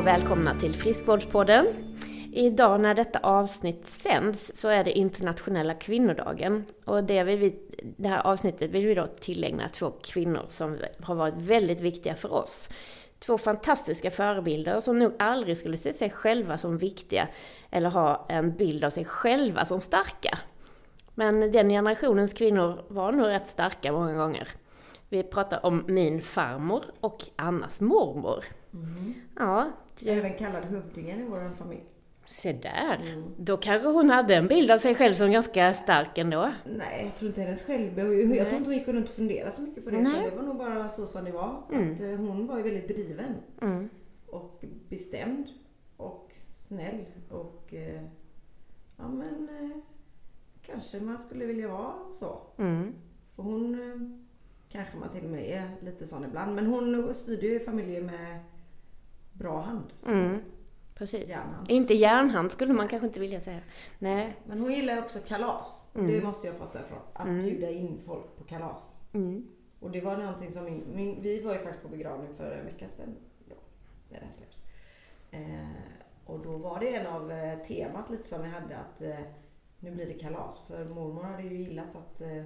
och välkomna till Friskvårdspodden. Idag när detta avsnitt sänds så är det internationella kvinnodagen. Och det, vi, det här avsnittet vill vi då tillägna två kvinnor som har varit väldigt viktiga för oss. Två fantastiska förebilder som nog aldrig skulle se sig själva som viktiga eller ha en bild av sig själva som starka. Men den generationens kvinnor var nog rätt starka många gånger. Vi pratar om min farmor och Annas mormor. Mm. Ja, det, Även kallad hövdingen i vår familj. se där. Mm. Då kanske hon hade en bild av sig själv som ganska stark ändå. Nej, jag tror inte hennes självbild. Nej. Jag tror inte hon gick runt och funderade så mycket på det. Det var nog bara så som det var. Mm. Att eh, hon var ju väldigt driven. Mm. Och bestämd. Och snäll. Och eh, ja men eh, kanske man skulle vilja vara så. Mm. För hon kanske man till och med är lite sån ibland. Men hon styrde ju familjen med bra hand. Mm. Precis. Järnhand. Inte järnhand skulle man kanske inte vilja säga. Nej. Men hon gillar också kalas. Mm. Det måste jag ha fått därifrån. Att Mm. bjuda in folk på kalas. Mm. Och det var någonting som min, min, vi var ju faktiskt på begravning för en vecka sedan. Då, när det här släpps. Eh, och då var det en av eh, temat lite som vi hade att eh, nu blir det kalas. För mormor hade ju gillat att eh,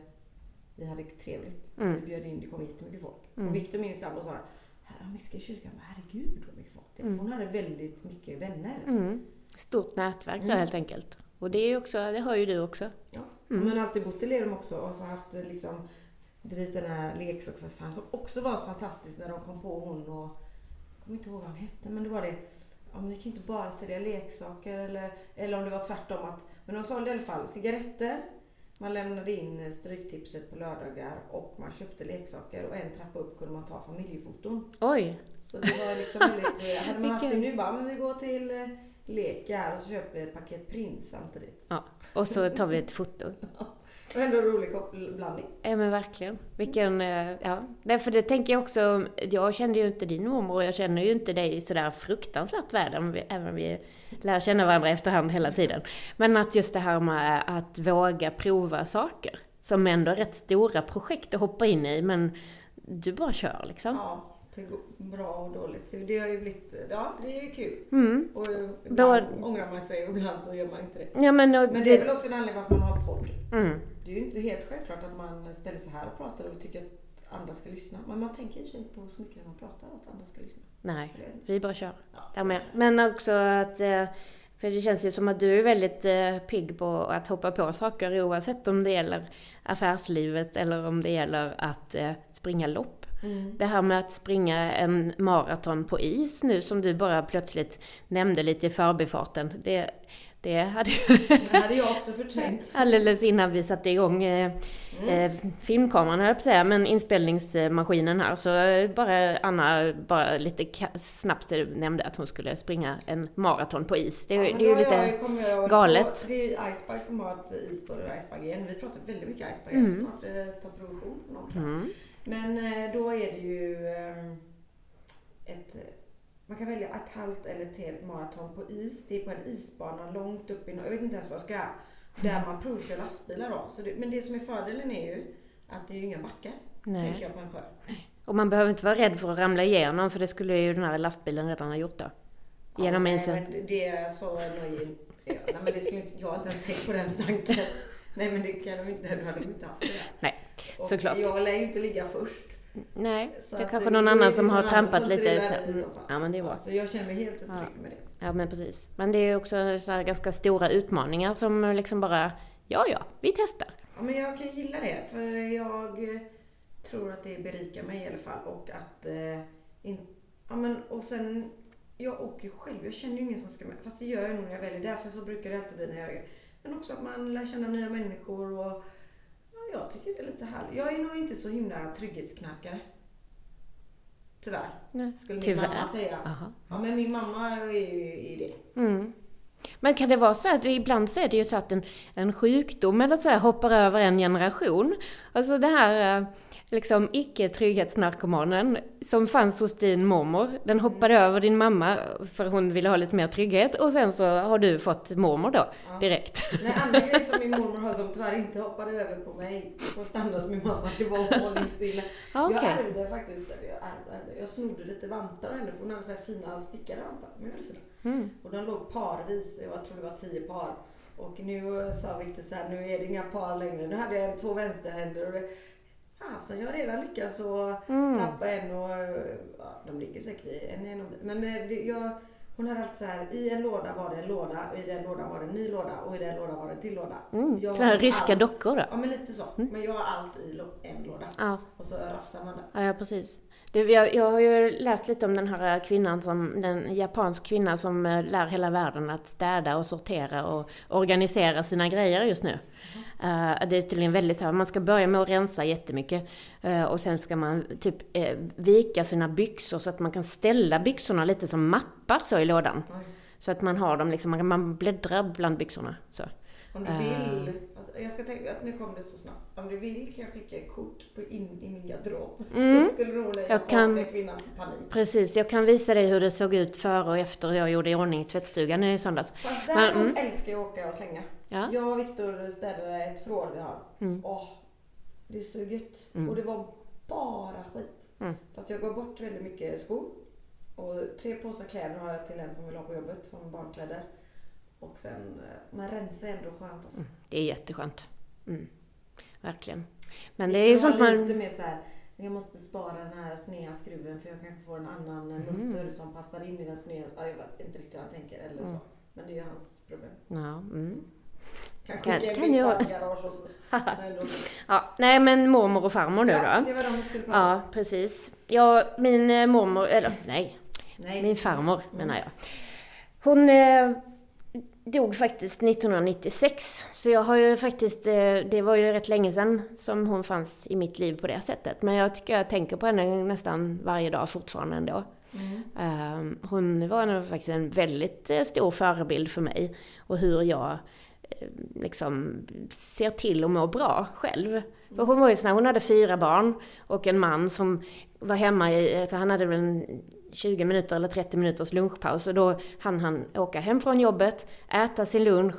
vi hade trevligt. Mm. Vi bjöd in, det kom jättemycket folk. Mm. Och Viktor min sambo sa här vi ska i kyrkan, herregud vad mycket folk det. Mm. Hon hade väldigt mycket vänner. Mm. Stort nätverk Mm. helt enkelt. Och det är också, det har ju du också. Ja. Mm. Men alltid bott i Lerum också och så haft liksom drivit den här leksaksaffären som också var fantastiskt när de kom på hon och jag kommer inte ihåg vad han hette men det var det ja, men vi kan inte bara sälja leksaker eller, eller om det var tvärtom att men de sålde i alla fall cigaretter man lämnade in stryktipset på lördagar och man köpte leksaker och en trappa upp kunde man ta familjefoton. Oj! Så det var liksom väldigt, hade man haft det nu bara, men vi går till eh, lek här och så köper vi ett paket prins samtidigt. Och så tar vi ett foto. Det ändå en rolig blandning. Ja men verkligen. Vilken, eh, ja. Därför det tänker jag också, jag kände ju inte din mormor och jag känner ju inte dig sådär fruktansvärt väl, även om vi lär känna varandra efterhand hela tiden. Men att just det här med att våga prova saker, som ändå är rätt stora projekt att hoppa in i, men du bara kör liksom. Ja, till bra och dåligt. Det har ju blivit, ja det är ju kul. Mm. Och ibland Då- ångrar man sig och ibland så gör man inte det. Ja men, och Men det är det, väl också en anledning varför man har podd. mm. Det är ju inte helt självklart att man ställer sig här och pratar och tycker att andra ska lyssna. Men man tänker ju inte på så mycket när man pratar att andra ska lyssna. Nej, vi bara kör. Ja, Där med. Men också att, eh, för det känns ju som att du är väldigt eh, pigg på att hoppa på saker oavsett om det gäller affärslivet eller om det gäller att eh, springa lopp. Mm. Det här med att springa en maraton på is nu som du bara plötsligt nämnde lite i förbifarten. Det, det hade Det hade jag också förträngt. alldeles innan vi satte igång eh, Mm. eh, filmkameran höll jag på att säga, men inspelningsmaskinen här. Så eh, bara Anna bara lite snabbt nämnde att hon skulle springa en maraton på is. Det, Ja, det är ju lite... jag- galet. Det är ju Iceberg som har ett isstory och Iceberg igen. Vi pratar väldigt mycket Iceberg. Mm. Snart eh, ta provision på någon. Mm. Men eh, då är det ju eh, ett... Man kan välja ett halvt eller ett helt maraton på is. Det är på en isbana långt upp i norr. Jag vet inte ens vad jag ska. Där man provkör lastbilar då. Så det, men det som är fördelen är ju att det är ju inga backar. Tänker Nej. jag på en sjö. Och man behöver inte vara rädd för att ramla igenom, för det skulle ju den här lastbilen redan ha gjort då. Genom nej, isen. men det- är så. Ja, nej men det skulle inte, jag har inte ens tänkt på den tanken. Nej men det kan de inte, du hade de inte haft det. Nej, Och såklart. Jag lär ju inte ligga först. Nej, Så det är kanske det någon annan som har trampat lite. fall. Ja, men det är bra. Alltså, jag känner mig helt trygg Ja. med det. Ja, men precis. Men det är också ganska stora utmaningar som liksom bara, ja, ja, vi testar. Ja, men jag kan gilla det för jag eh, tror att det berikar mig i alla fall och att eh, in, ja, men, och sen jag åker ju själv. Jag känner ju ingen som ska med. Fast det gör jag nog när jag väljer. Därför så brukar det alltid bli när jag Men också att man lär känna nya människor och jag tycker det är lite härligt. Jag är nog inte så himla trygghetsknarkare. Tyvärr, Nej. skulle min Tyvärr. mamma säga. Aha. Ja, men min mamma är ju i det. Mm. Men kan det vara så att ibland så är det ju så att en, en sjukdom eller så här hoppar över en generation? Alltså det här, eh, liksom icke-trygghetsnarkomanen som fanns hos din mormor. Den hoppade över din mamma för hon ville ha lite mer trygghet och sen så har du fått mormor då Ja. direkt. Nej, andra grejer som min mormor har som tyvärr inte hoppade över på mig på standard som min mamma, det var ordningssinne. Ja, Jag ärvde faktiskt, jag ärvde, ärvde, jag snodde lite vantar av henne för hon hade så här fina stickade vantar. De är väldigt fina. Mm. Och de låg parvis, jag tror det var tio par. Och nu eh, sa Victor så här, nu är det inga par längre. Nu hade jag två vänsterhänder och det, fasen jag har redan lyckats att Mm. tappa en och, eh, ja, de ligger säkert i en genom Men eh, det, jag, hon hade alltid så här, i en låda var det en låda och i den lådan var det en ny låda och i den lådan var det en till låda. Mm. Jag Så här har ryska allt- dockor då? Ja men lite så. Men jag har allt i en låda. Ja. Och så rafsar man där. Ja, ja precis. Du, jag, jag har ju läst lite om den här kvinnan, som, den japansk kvinna som eh, lär hela världen att städa och sortera och organisera sina grejer just nu. Eh, det är tydligen väldigt så här, man ska börja med att rensa jättemycket eh, och sen ska man typ eh, vika sina byxor så att man kan ställa byxorna lite som mappar så i lådan. Oj. Så att man har dem liksom, man man bläddra bland byxorna. Så. Om du vill, alltså, jag ska tänka att nu kommer det så snabbt. Om du vill kan jag skicka ett kort på in i min garderob. Mm. Skulle nog den Jag japanska kvinnan panik. Precis, jag kan visa dig hur det såg ut före och efter jag gjorde i ordning tvättstugan i söndags. Fast däremot mm. älskar jag att åka och slänga. Ja. Jag och Viktor städade ett förråd vi har. Mm. Åh, det är så gött. Mm. Och det var bara skit. Mm. Fast jag går bort väldigt mycket skor. Och tre påsar kläder har jag till en som vill ha på jobbet, som barnkläder. Och sen, eh, man rensar ändå skönt alltså. Det är jätteskönt. Mm. Verkligen. Men det är ju sånt man... lite mer så här, jag måste spara den här sneda skruven för jag kanske får en annan mm. Mutter som passar in i den sneda. Ja, jag vet inte riktigt hur han tänker eller så. Mm. Men det är ju hans problem. Ja, mm. Kan Kan- kan jag- ja, nej men mormor och farmor nu Ja, då. det var de skulle prata Ja, precis. Ja, min eh, mormor, eller nej. Nej. min farmor Mm. menar jag. Hon eh, dog faktiskt 1996. Så jag har ju faktiskt, eh, det var ju rätt länge sedan som hon fanns i mitt liv på det sättet. Men jag tycker jag tänker på henne nästan varje dag fortfarande ändå. Mm. Ehm, Hon var nog faktiskt en väldigt eh, stor förebild för mig och hur jag liksom ser till att må bra själv. För hon var ju sån här, hon hade fyra barn och en man som var hemma i, alltså han hade väl en 20 minuter eller 30 minuters lunchpaus och då hann han åka hem från jobbet, äta sin lunch,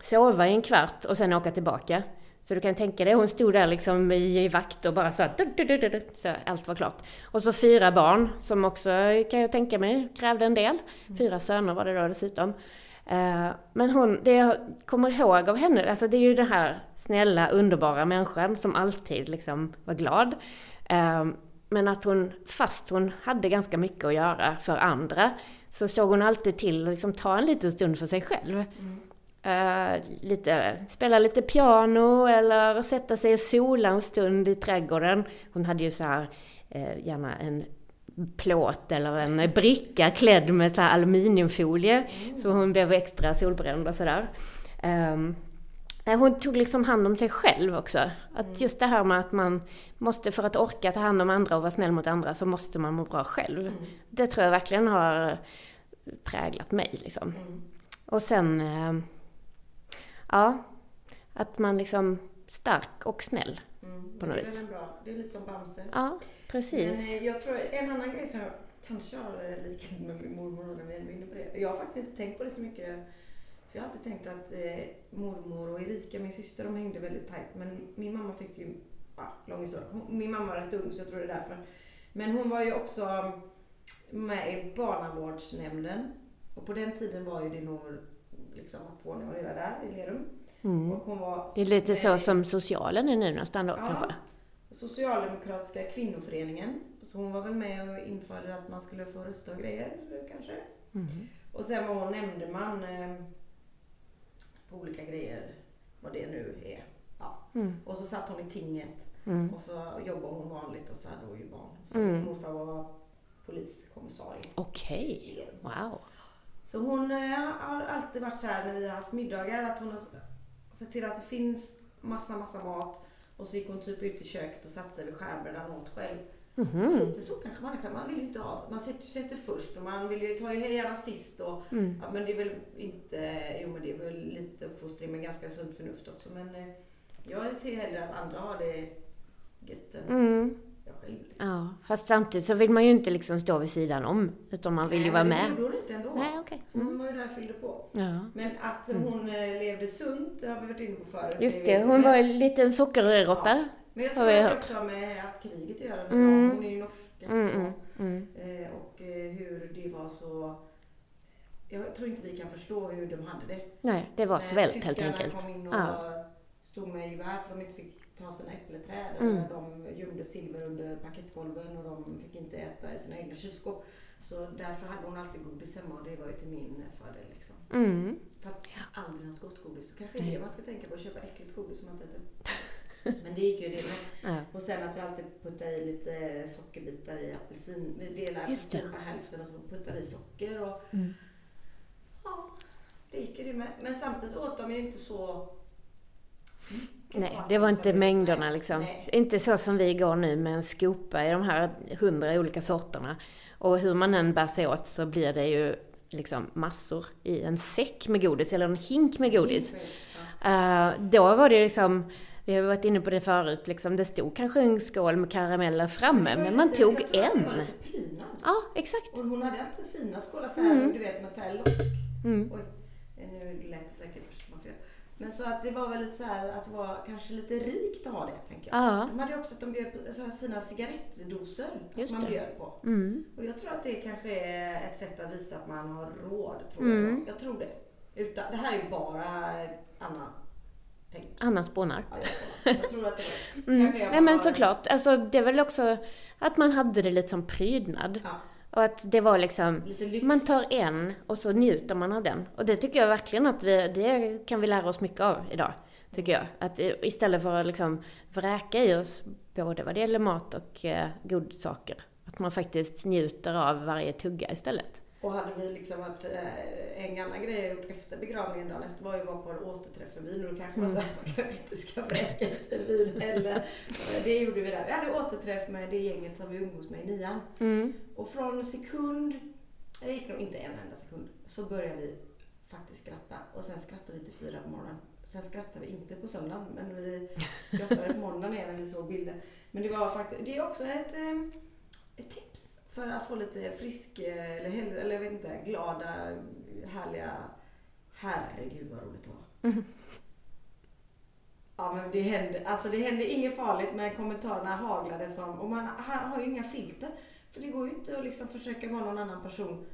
sova i en kvart och sen åka tillbaka. Så du kan tänka dig, hon stod där liksom i vakt och bara så här, du, du, du, så allt var klart. Och så fyra barn som också, kan jag tänka mig, krävde en del. Fyra söner var det då dessutom. Eh, men hon, det jag kommer ihåg av henne, alltså det är ju den här snälla, underbara människan som alltid liksom var glad. Eh, men att hon, fast hon hade ganska mycket att göra för andra, så såg hon alltid till att liksom ta en liten stund för sig själv. Mm. Lite, spela lite piano eller sätta sig och sola en stund i trädgården. Hon hade ju så här, gärna en plåt eller en bricka klädd med så aluminiumfolie. Så hon blev extra solbränd och sådär. Um, hon tog liksom hand om sig själv också. Att just det här med att man måste, för att orka ta hand om andra och vara snäll mot andra, så måste man må bra själv. Mm. Det tror jag verkligen har präglat mig liksom. Mm. Och sen, eh, ja, att man liksom stark och snäll. Mm. På något det är vis. en bra, det är lite som Bamse. Ja, precis. Men jag tror en annan grej som jag kanske har eh, likhet med min mormor när vi är inne på det. Jag har faktiskt inte tänkt på det så mycket. För jag har alltid tänkt att eh, mormor och Erika, min syster, de hängde väldigt tajt. Men min mamma fick ju, ja, lång historia. Min mamma var rätt ung så jag tror det är därför. Men hon var ju också med i barnavårdsnämnden. Och på den tiden var ju det nog liksom att ordning och reda där i Lerum. Mm. Och hon var Det är lite så med- som socialen är nu nästan då Ja. kanske. Socialdemokratiska kvinnoföreningen. Så hon var väl med och införde att man skulle få rösta och grejer kanske. Mm. Och sen var hon nämndeman eh, på olika grejer, vad det nu är. Ja. Mm. Och så satt hon i tinget Mm. och så jobbade hon vanligt och så hade hon ju barn. Så Mm. morfar var poliskommissarie. Okej, wow. Så hon eh, har alltid varit så här när vi har haft middagar att hon har sett till att det finns massa, massa mat. Och så gick hon typ ut i köket och satte sig vid skärbrädan och åt själv. Mhm. Lite så kanske man är. Man vill ju inte ha, man sätter sig inte först och man vill ju ta gärna sist och Mm. ja, men det är väl inte, jo men det är väl lite uppfostring med ganska sunt förnuft också men eh, jag ser hellre att andra har det gött än Mm. Jag själv. Liksom. Ja, fast samtidigt så vill man ju inte liksom stå vid sidan om, utan man vill ju Nej, vara men med. Det gjorde hon inte ändå. Nej, okej. För Mm. Hon var ju där och fyllde på. Ja. Men att hon eh, levde sunt, det har vi varit inne på förut. Just det, ju- hon var en liten sockerråtta. Men jag tror att det också har med att kriget att göra. Mm. Hon är ju norska. Mm, mm, mm. Eh, och eh, hur det var så... Jag tror inte vi kan förstå hur de hade det. Nej, det var svält helt tyskarna enkelt. kom in och Ja. stod med gevär för de inte fick ta sina äppelträd. Mm. De gömde silver under parkettgolven och de fick inte äta i sina egna kylskåp. Så därför hade hon alltid godis hemma och det var ju till min fördel. Liksom. Mm. Fast aldrig något gott godis. Så kanske Nej. det man ska tänka på, att köpa äckligt godis som man inte äter. Men det gick ju det med. Ja. Och sen att jag alltid puttar i lite sockerbitar i apelsin. Vi delar apelsin på hälften och så puttar vi socker. Och, Mm. ja, det gick ju det med. Men samtidigt åt de ju inte så mycket Nej, det var inte mängderna liksom. nej. Inte så som vi går nu med en skopa i de här hundra olika sorterna. Och hur man än bär sig åt så blir det ju liksom massor i en säck med godis, eller en hink med godis. Eh, då var det liksom, vi har varit inne på det förut, liksom, det stod kanske en skål med karameller framme, men man lite- tog en. Ja, exakt. Och hon hade alltid fina skålar så här, Mm. du vet med så här lock. Mm. Oj, eh, nu lät det säkert. Men så att det var väl lite så här att det var kanske lite rikt att ha det, tänker jag. Ja, De hade ju också att de bjöd på så här fina cigarettdoser. Just man det. bjöd på. mm. Och jag tror att det kanske är ett sätt att visa att man har råd. Tror Mm. jag. jag tror det. Utan, det här är ju bara Anna. Tänk. Anna spånar. Ja, jag, jag tror att det var Mm. Nej men såklart, alltså det är väl också att man hade det lite som prydnad. Ja, Och att det var liksom, man tar en och så njuter man av den. Och det tycker jag verkligen att vi, det kan vi lära oss mycket av idag. Tycker jag. Att istället för att liksom vräka i oss både vad det gäller mat och eh, godsaker. Att man faktiskt njuter av varje tugga istället. Och hade vi liksom varit, eh, en annan grej jag gjort efter begravningen dagen efter var ju att vara på en återträff för vin och då kanske man, Mm. så här, man kanske inte ska vräka sig vin heller. Eh, Det gjorde vi där. Vi hade återträff med det gänget som vi umgås med i nian. Mm. Och från sekund, det gick nog inte en enda sekund, så började vi faktiskt skratta. Och sen skrattade vi till fyra på morgonen. Sen skrattade vi inte på söndagen, men vi skrattade på måndagen när vi såg bilder. Men det var faktiskt, det är också ett, eh, ett tips för att få lite frisk, eh, eller, inte, glada, härliga, herregud vad roligt det var. Ja men det hände, alltså det hände inget farligt men kommentarerna haglade som, och man har, har ju inga filter. För det går ju inte att liksom försöka vara någon annan person.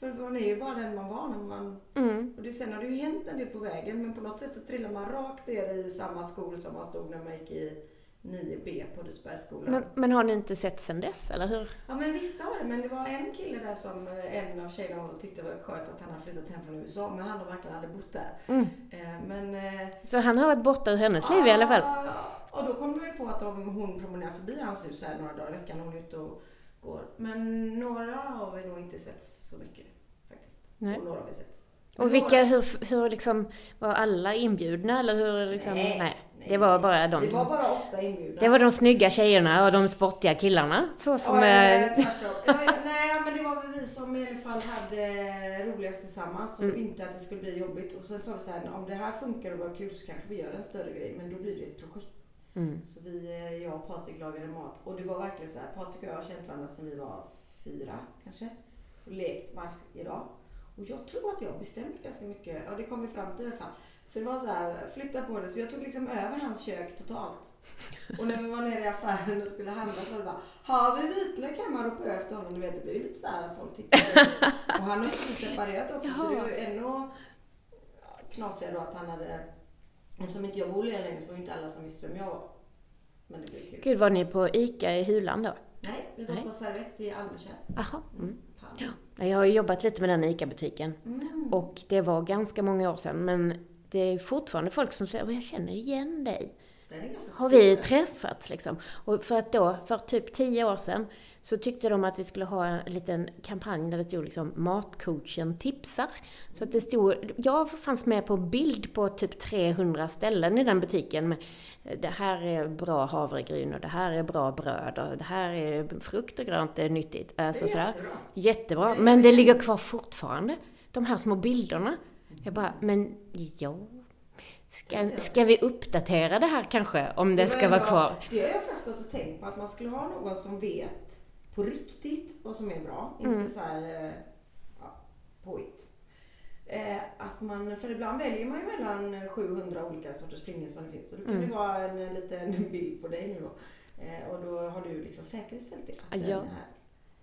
För man är ju bara den man var när man... Mm. Och det, sen har det ju hänt en del på vägen men på något sätt så trillar man rakt ner i samma skor som man stod när man gick i 9B på Hudesbergsskolan. Men, men har ni inte sett sen dess, eller hur? Ja men vissa har det, men det var en kille där som eh, en av tjejerna tyckte var skönt att han hade flyttat hem från USA, men han har verkligen aldrig bott där. Mm. Eh, Men... eh, Så han har varit borta ur hennes liv i alla fall? Ja, Och då kom man ju på att om hon promenerar förbi hans hus här några dagar i veckan, hon är ute och går. Men några har vi nog inte sett så mycket faktiskt. Nej. Och några har vi sett. Men Och vilka, hur, hur liksom, var alla inbjudna eller hur liksom? Nej, nej. Det var bara de. Det var bara åtta inbjudna. Det var de snygga tjejerna och de sportiga killarna. Så som... Ja, eh, ja, ja, nej, men det var väl vi som i alla fall hade roligast tillsammans och Mm. inte att det skulle bli jobbigt. Och sen sa vi så här, om det här funkar och var kul så kanske vi gör en större grej, men då blir det ett projekt. mm. Så vi, eh, jag och Patrik lagade mat och det var verkligen så här, Patrik och jag har känt varandra sedan vi var fyra kanske. Och lekt varje dag. Och jag tror att jag har bestämt ganska mycket, ja det kom vi fram till i alla fall. Så det var så här, flytta på det. Så jag tog liksom över hans kök totalt. Och när vi var nere i affären och skulle handla så var det bara, har vi vitlök hemma? Ropade jag efter honom. Du vet, det blev ju lite sådär att folk tittade. Och han har ju separerat också så det var ju ännu knasigare då att han hade, eftersom inte jag bor längre så var ju inte alla som visste vem jag var. Men det blev kul. Gud, var ni på ICA i Hulan då? Nej, vi var Nej. på Servett i Almekärr. Jaha. Mm. Ja. Jag har ju jobbat lite med den ICA-butiken. Mm. Och det var ganska många år sedan. Men det är fortfarande folk som säger "Men jag känner igen dig. Har vi träffats liksom? Och för att då, för typ tio år sedan, så tyckte de att vi skulle ha en liten kampanj där det stod liksom matcoachen tipsar. Så att det stod, jag fanns med på bild på typ 300 ställen i den butiken med det här är bra havregryn och det här är bra bröd och det här är frukt och grönt, det är nyttigt. Det är Alltså jättebra. Jättebra. Men det ligger kvar fortfarande, de här små bilderna. Jag bara, men ja. Ska, ska vi uppdatera det här kanske, om det ska vara kvar? Det har jag först gått och tänkt på, att man skulle ha någon som vet på riktigt vad som är bra. Mm. Inte så här eh, ja, påhitt. Eh, att man, för ibland väljer man ju mellan 700 olika sorters flingor som det finns. Och då kan Mm. det vara en, en liten bild på dig nu då. Eh, och då har du liksom säkerställt det. att den Ja. är här.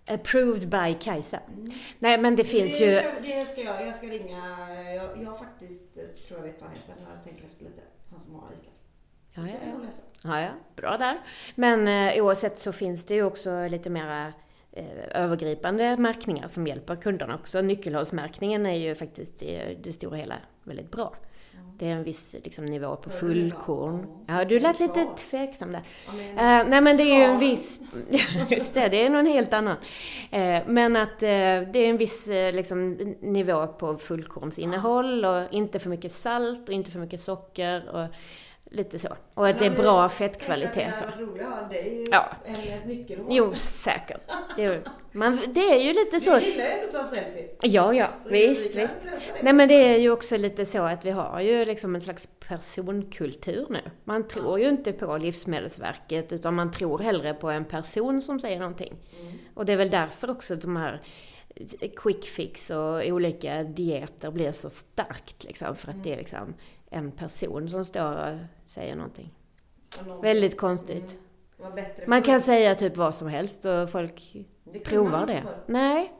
Approved by Kajsa. Mm. Nej, men det finns det, ju... Det ska jag, jag ska ringa, jag, jag faktiskt, eh, tror jag vet vad han heter när jag tänker efter lite. Han som har ICA. Ja, ja, ja. Ja, ja, bra där. Men eh, oavsett så finns det ju också lite mera eh, övergripande märkningar som hjälper kunderna också. Nyckelhålsmärkningen är ju faktiskt i det stora hela väldigt bra. Det är en viss liksom, nivå på fullkorn. Ja, du lät lite tveksam där. Eh, nej men det är ju en viss, just det, det är någon helt annan. Eh, men att eh, det är en viss liksom, nivå på fullkornsinnehåll och inte för mycket salt och inte för mycket socker och lite så. Och att det är bra fettkvalitet. Så. Det varit roligt att ha dig Ja. nyckelhål. Jo, säkert. Jo. Man, det är ju lite så. Du gillar ju att ta selfies. Ja, ja, Så visst, visst. Nej men det är ju också lite så att vi har ju liksom en slags personkultur nu. Man tror ju inte på Livsmedelsverket utan man tror hellre på en person som säger någonting. Mm. Och det är väl därför också de här quick fix och olika dieter blir så starkt liksom. För att det är liksom en person som står och säger någonting. Någon- Väldigt konstigt. Mm. Man kan säga typ vad som helst och folk Det provar det. Nej,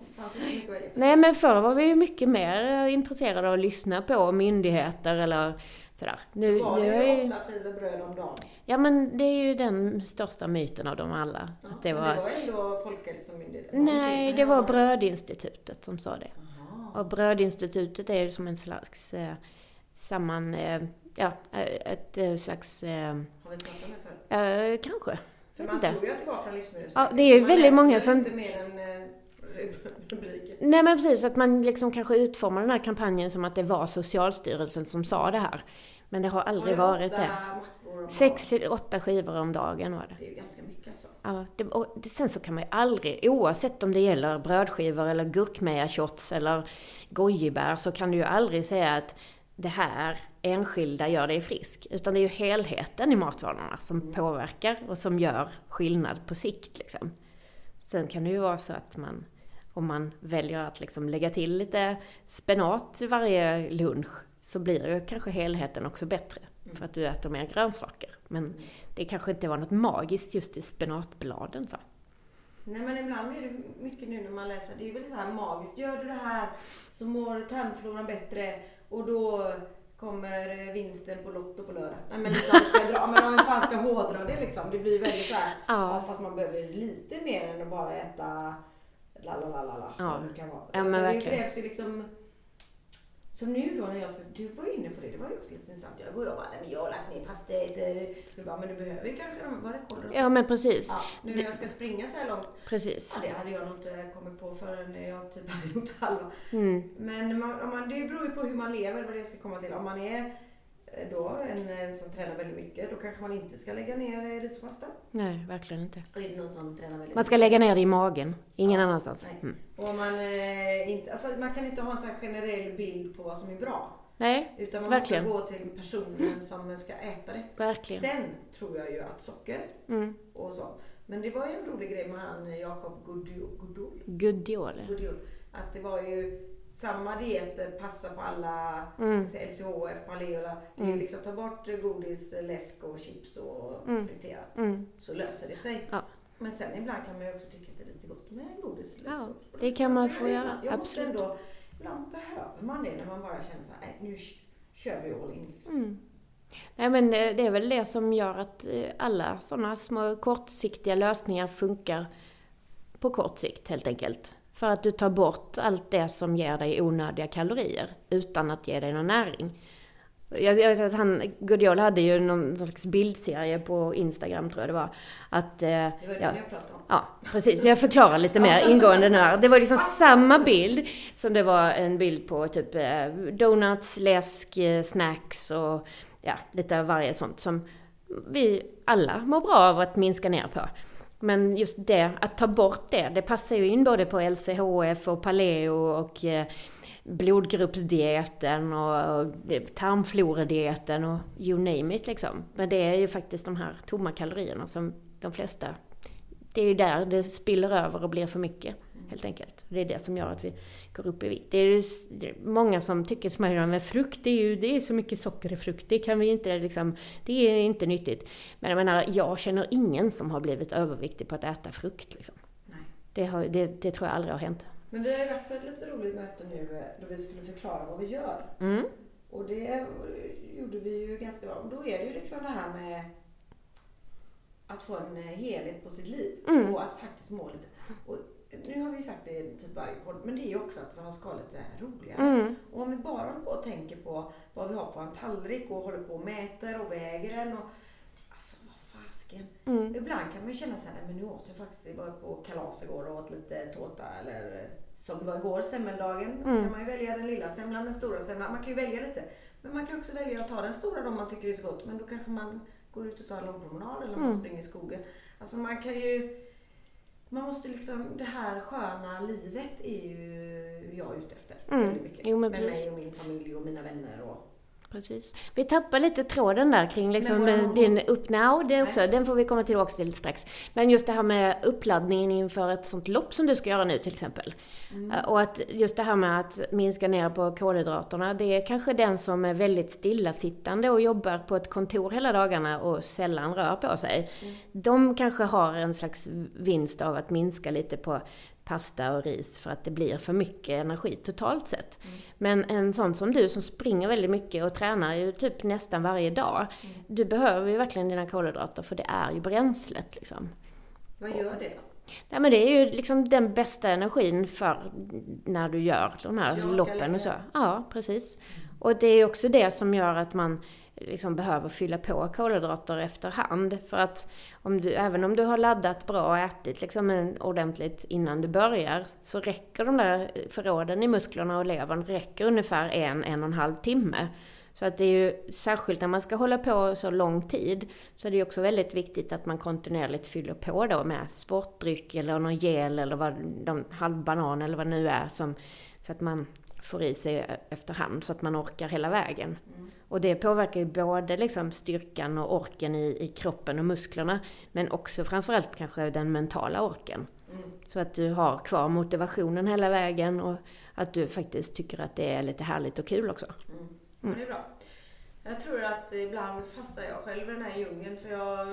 Det. Nej, men förr var vi ju mycket mer intresserade av att lyssna på myndigheter eller sådär. Nu, Var nu det ju åtta skivor bröd om dagen? ja, men det är ju den största myten av dem alla. Ja, att det var, det var ändå Folkhälsomyndigheten? nej, det var Brödinstitutet som sa det. Jaha. Och Brödinstitutet är ju som en slags eh, samman, eh, ja, eh, ett eh, slags, Har vi pratat om det förr? eh, kanske. För man inte. tror ju att det var från Livsmedelsverket. Ja, det är ju Man väldigt många som- inte mer än rubriken. Nej men precis, att man liksom kanske utformar den här kampanjen som att det var Socialstyrelsen som sa det här. Men det har aldrig Var varit det. Sex till åtta skivor om dagen var det. Det är ju ganska mycket alltså. Ja, det, och det, sen så kan man ju aldrig, oavsett om det gäller brödskivor eller gurkmejashots eller gojibär, så kan du ju aldrig säga att det här enskilda gör dig frisk. Utan det är ju helheten i matvanorna som påverkar och som gör skillnad på sikt. Liksom. Sen kan det ju vara så att man, om man väljer att liksom lägga till lite spenat i varje lunch, så blir ju kanske helheten också bättre. För att du äter mer grönsaker. Men det kanske inte var något magiskt just i spenatbladen så. Nej men ibland är det mycket nu när man läser, det är väl så här magiskt. Gör du det här så mår tarmfloran bättre och då kommer vinsten på Lotto på lördag. Nej men liksom, ska dra, men om fan ska hårdra det liksom. Det blir väldigt så här, Ja. ja. fast man behöver lite mer än att bara äta la la la la la. Ja. Ja, men För det verkligen. krävs ju liksom som nu då när jag ska, du var ju inne på det, det var ju också lite intressant. Jag går och bara, nej men jag har lagt ner pasteter. Du bara, men du behöver ju kanske de, var det kolhydrater? Ja men precis. Ja, nu när jag ska springa så här långt, Precis. ja, det hade jag nog inte kommit på förrän jag typ hade gjort halva. Mm. Men man, om man, det beror ju på hur man lever, vad det jag ska komma till. Om man är då en eh, som tränar väldigt mycket, då kanske man inte ska lägga ner eh, rispasta. Nej, verkligen inte. Och är det någon som tränar väldigt Man ska lägga ner det i magen, ingen Ja, annanstans. Mm. Och man, eh, inte, alltså man kan inte ha en sån generell bild på vad som är bra. Nej, Utan man Verkligen. måste gå till personen som ska äta det. verkligen. Sen tror jag ju att socker Mm. och så. Men det var ju en rolig grej med han eh, Jakob. Godol. Gudiol. Godol. Att det var ju samma dieter passar på alla Mm. LCHF, Paleola. Det är ju liksom ta bort godis, läsk och chips och Mm. friterat. Mm. Så löser det sig. Ja. Men sen ibland kan man ju också tycka att det är lite gott med godis, läsk Ja, och- det kan man få göra, Jag måste absolut. ändå, ibland behöver man det när man bara känner så här, nej nu kör vi all in liksom. Mm. Nej men eh, det är väl det som gör att eh, alla sådana små kortsiktiga lösningar funkar på kort sikt helt enkelt. För att du tar bort allt det som ger dig onödiga kalorier utan att ge dig någon näring. Jag, jag vet att han, Gudiol hade ju någon slags bildserie på Instagram tror jag det var. Att, eh, Det var det ja, jag pratade om. Ja, precis. Men jag förklarar lite mer ingående nu här. Det var liksom samma bild som det var en bild på typ eh, donuts, läsk, eh, snacks och ja, lite av varje sånt som vi alla mår bra av att minska ner på. Men just det, att ta bort det, det passar ju in både på LCHF och Paleo och eh, blodgruppsdieten och eh, tarmfloredieten och you name it liksom. Men det är ju faktiskt de här tomma kalorierna som de flesta, det är ju där det spiller över och blir för mycket. Helt enkelt. Det är det som gör att vi går upp i vikt. Det är det är många som tycker som jag med frukt, det är ju det är så mycket socker i frukt, det kan vi inte liksom, det är inte nyttigt. Men jag menar, jag känner ingen som har blivit överviktig på att äta frukt liksom. Nej. Det, har, det, det tror jag aldrig har hänt. Men vi har ju varit på ett lite roligt möte nu eh, då vi skulle förklara vad vi gör. Mm. Och det gjorde vi ju ganska bra. Och då är det ju liksom det här med att få en eh, helhet på sitt liv Mm. och att faktiskt må lite. Och nu har vi sagt det typ varje podd, men det är ju också att man ska ha lite roligare. Mm. Och om vi bara håller på och tänker på vad vi har på en tallrik och håller på och mäter och väger den och alltså vad fasken. Mm. Ibland kan man ju känna så här, nej men nu åt jag faktiskt, jag var på kalas igår och åt lite tårta eller som var igår, semmeldagen. Mm. kan man ju välja den lilla semlan, den stora semlan. Man kan ju välja lite. Men man kan också välja att ta den stora då om man tycker det är så gott. Men då kanske man går ut och tar en lång promenad eller man Mm. springer i skogen. Alltså man kan ju man måste liksom, det här sköna livet är ju jag ute efter. Mm. Väldigt mycket. Jo, men Med precis. mig och min familj och mina vänner och Precis. Vi tappar lite tråden där kring liksom din upp now, det också, Nej. den får vi komma tillbaka till strax. Men just det här med uppladdningen inför ett sånt lopp som du ska göra nu till exempel. Mm. Eh, Och att just det här med att minska ner på kolhydraterna, det är kanske den som är väldigt stillasittande och jobbar på ett kontor hela dagarna och sällan rör på sig. Mm. De kanske har en slags vinst av att minska lite på pasta och ris för att det blir för mycket energi totalt sett. Mm. Men en sån som du som springer väldigt mycket och tränar ju typ nästan varje dag. Mm. Du behöver ju verkligen dina kolhydrater för det är ju bränslet liksom. Vad gör det då? Nej men det är ju liksom den bästa energin för när du gör de här loppen och så. Ja, precis. Och det är ju också det som gör att man liksom behöver fylla på kolhydrater efterhand. För att om du, även om du har laddat bra och ätit liksom en- ordentligt innan du börjar, så räcker de där förråden i musklerna och levern räcker ungefär en, en och en halv timme. Så att det är ju, särskilt när man ska hålla på så lång tid, så är det ju också väldigt viktigt att man kontinuerligt fyller på då med sportdryck eller någon gel eller vad, de, halvbanan eller vad det nu är, som, så att man får i sig efterhand, så att man orkar hela vägen. Mm. Och det påverkar ju både liksom styrkan och orken i, i kroppen och musklerna, men också framförallt kanske den mentala orken. Mm. Så att du har kvar motivationen hela vägen och att du faktiskt tycker att det är lite härligt och kul också. Mm. Men det är bra. Jag tror att ibland fastnar jag själv i den här djungeln för jag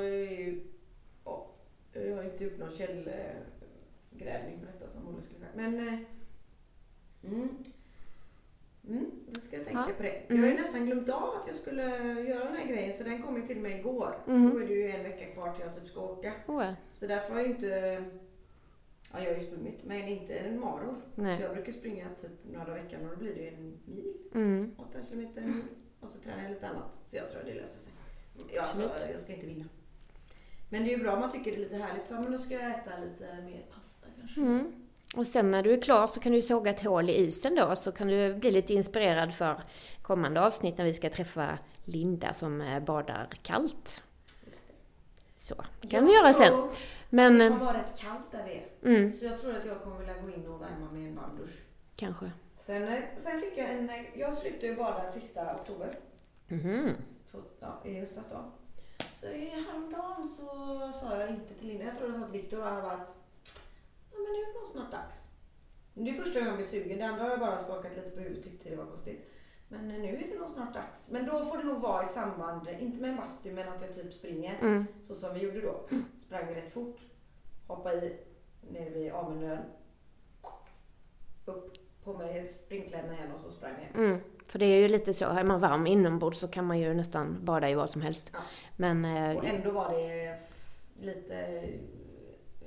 ja, jag har inte gjort någon källgrävning på detta som Olle skulle säga. Men... eh, Mm. Mm, då ska jag tänka Ja. på det. Jag Mm. har ju nästan glömt av att jag skulle göra den här grejen så den kom ju till mig igår. Mhm. Då är det ju en vecka kvar till jag typ ska åka. Oh. Så därför har jag inte... Ja, jag har ju sprungit, men inte en maro. Nej. Så jag brukar springa typ några veckan och då blir det ju en mil. Mm. 8 kilometer mil. Och så tränar jag lite annat. Så jag tror att det löser sig. Ja, alltså, jag ska inte vinna. Men det är ju bra om man tycker det är lite härligt. Så, men då ska jag äta lite mer pasta kanske. Mm. Och sen när du är klar så kan du såga ett hål i isen då, så kan du bli lite inspirerad för kommande avsnitt när vi ska träffa Linda som eh, badar kallt. Det. Så, det kan vi göra sen. Men, Det kommer vara rätt kallt där är. mm, Så jag tror att jag kommer vilja gå in och värma med en varmdusch. kanske. Sen, eh, sen fick jag en... eh, Jag slutade ju bada sista oktober. Mhm. Så, ja, i höstas då. Så i häromdagen så sa jag inte till Linda, jag tror jag sa till Viktor att ja men nu är det snart dags. Det är första gången jag blir sugen, det andra har jag bara skakat lite på huvudet tyckte det var konstigt. Men eh, nu är det nog snart dags. Men då får det nog vara i samband, inte med en bastu men att jag typ springer. Mm. Så som vi gjorde då. Sprang rätt fort. Hoppa i nere vid Amundön. Upp på mig springkläderna igen och så sprang jag hem. Mm. För det är ju lite så, är man varm inombords så kan man ju nästan bada i vad som helst. Ja. Men, eh, Och ändå var det lite...